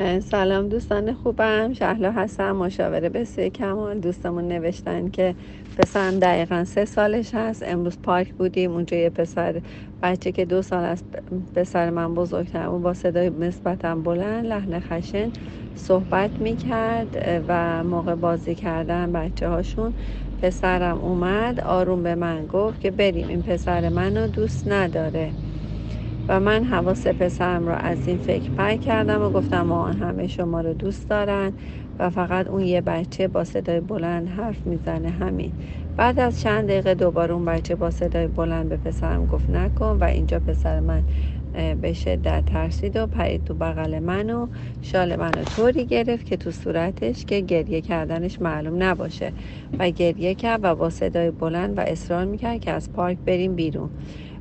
سلام دوستان خوبم. شهلا هستم مشاوره بسیار کمال. دوستمون نوشتن که پسرم دقیقا سه سالش هست. امروز پارک بودیم. اونجا یه پسر بچه که دو سال از پسر من بزرگتر اون با صدای نسبتا بلند لحن خشن صحبت می‌کرد و موقع بازی کردن بچه هاشون پسرم اومد آروم به من گفت که بریم. این پسر منو دوست نداره. و من حواس پسرم رو از این فکر پر کردم و گفتم ما همه شما رو دوست دارن و فقط اون یه بچه با صدای بلند حرف می‌زنه همین. بعد از چند دقیقه دوباره اون بچه با صدای بلند به پسرم گفت نکن و اینجا پسر من به شدت ترسید و پرید تو بغل من و شال منو طوری گرفت که تو صورتش که گریه کردنش معلوم نباشه. و گریه کرد و با صدای بلند و اصرار می‌کرد که از پارک بریم بیرون.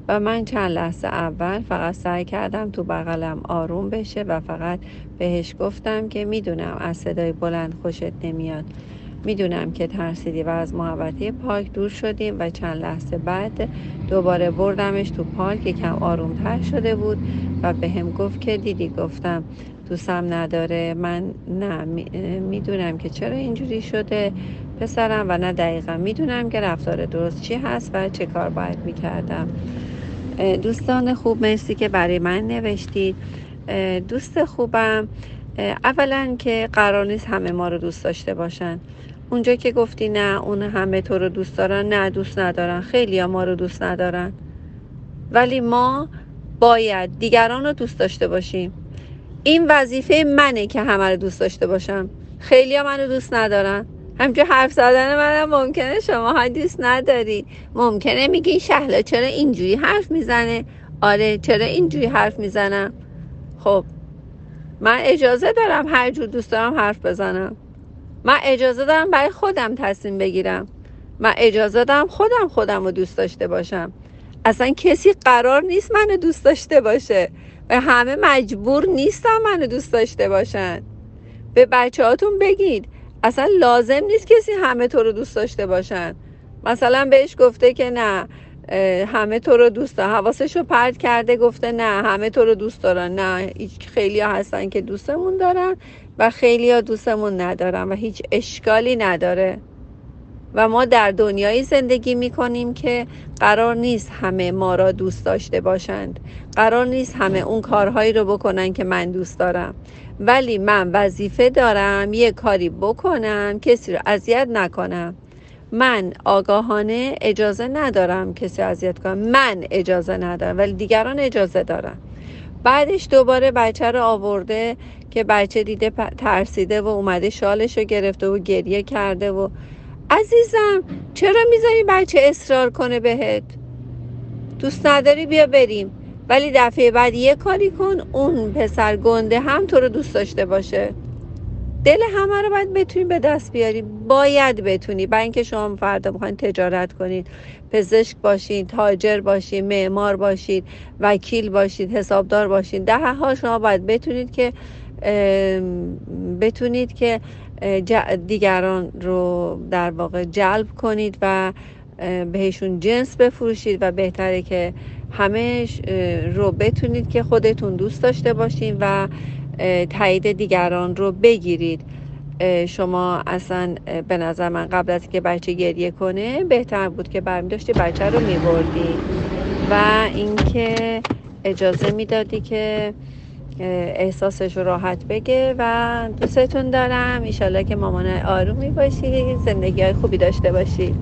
و من چند لحظه اول فقط سعی کردم تو بغلم آروم بشه و فقط بهش گفتم که می‌دونم از صدای بلند خوشت نمیاد. می‌دونم که ترسیدی و از محبته پارک دور شدیم و چند لحظه بعد دوباره بردمش تو پارک یکم آرومتر شده بود و به هم گفت که دیدی گفتم دوستم نداره. من نه می‌دونم که چرا اینجوری شده پسرم و نه دقیقا می‌دونم که رفتار درست چی هست و چه کار باید می‌کردم. دوستان خوب مرسی که برای من نوشتید. دوست خوبم اولا که قرار نیست همه ما رو دوست داشته باشن. اونجا که گفتی نه اون همه تو رو دوست دارن نه دوست ندارن. خیلی ما رو دوست ندارن. ولی ما باید دیگران رو دوست داشته باشیم. این وظیفه منه که همه رو دوست داشته باشم. خیلی ها منو دوست ندارن. همچون حرف زدن منم ممکنه شما ها دوست نداری. ممکنه میگی شهلا چرا اینجوری حرف می‌زنه؟ آره چرا اینجوری حرف می‌زنم؟ خب من اجازه دارم هر جور دوست دارم حرف بزنم. من اجازه دارم برای خودم تصمیم بگیرم. من اجازه دارم خودم خودم رو دوست داشته باشم. اصلا کسی قرار نیست منو دوست داشته باشه. و همه مجبور نیستم منو دوست داشته باشن. به بچه هاتون بگید. اصلا لازم نیست کسی همه تو رو دوست داشته باشن. مثلا بهش گفته که نه همه تو رو دوست دارن حواسش رو پرد کرده گفته نه همه تو رو دوست دارن. نه خیلی ها هستن که دوستمون دارن و خیلی ها دوستمون ندارن و هیچ اشکالی نداره. و ما در دنیایی زندگی می کنیم که قرار نیست همه ما را دوست داشته باشند. قرار نیست همه اون کارهایی رو بکنن که من دوست دارم. ولی من وظیفه دارم یه کاری بکنم کسی رو اذیت نکنم. من آگاهانه اجازه ندارم کسی اذیت کنم. من اجازه ندارم ولی دیگران اجازه دارم بعدش دوباره بچه رو آورده که بچه دیده ترسیده و اومده شالش رو گرفته و گریه کرده و عزیزم چرا می‌ذاری بچه اصرار کنه بهت؟ دوست نداری بیا بریم ولی دفعه بعد یه کاری کن اون پسر گنده هم تو رو دوست داشته باشه. دل همه رو باید بتونی به دست بیاری. باید بتونی. برای اینکه شما فردا می‌خواین تجارت کنید پزشک باشید تاجر باشید معمار باشید وکیل باشید حسابدار باشید ده ها شما باید بتونید که بتونید که دیگران رو در واقع جلب کنید و بهشون جنس بفروشید و بهتره که همه رو بتونید که خودتون دوست داشته باشین و تایید دیگران رو بگیرید. شما اصلا به نظر من قبل از که بچه گریه کنه بهتر بود که برمی داشتی بچه رو میبردی. و اینکه اجازه می‌دادی که احساسش رو راحت بگه و دوستتون دارم. ایشالله که مامان آرومی باشی زندگی های خوبی داشته باشی.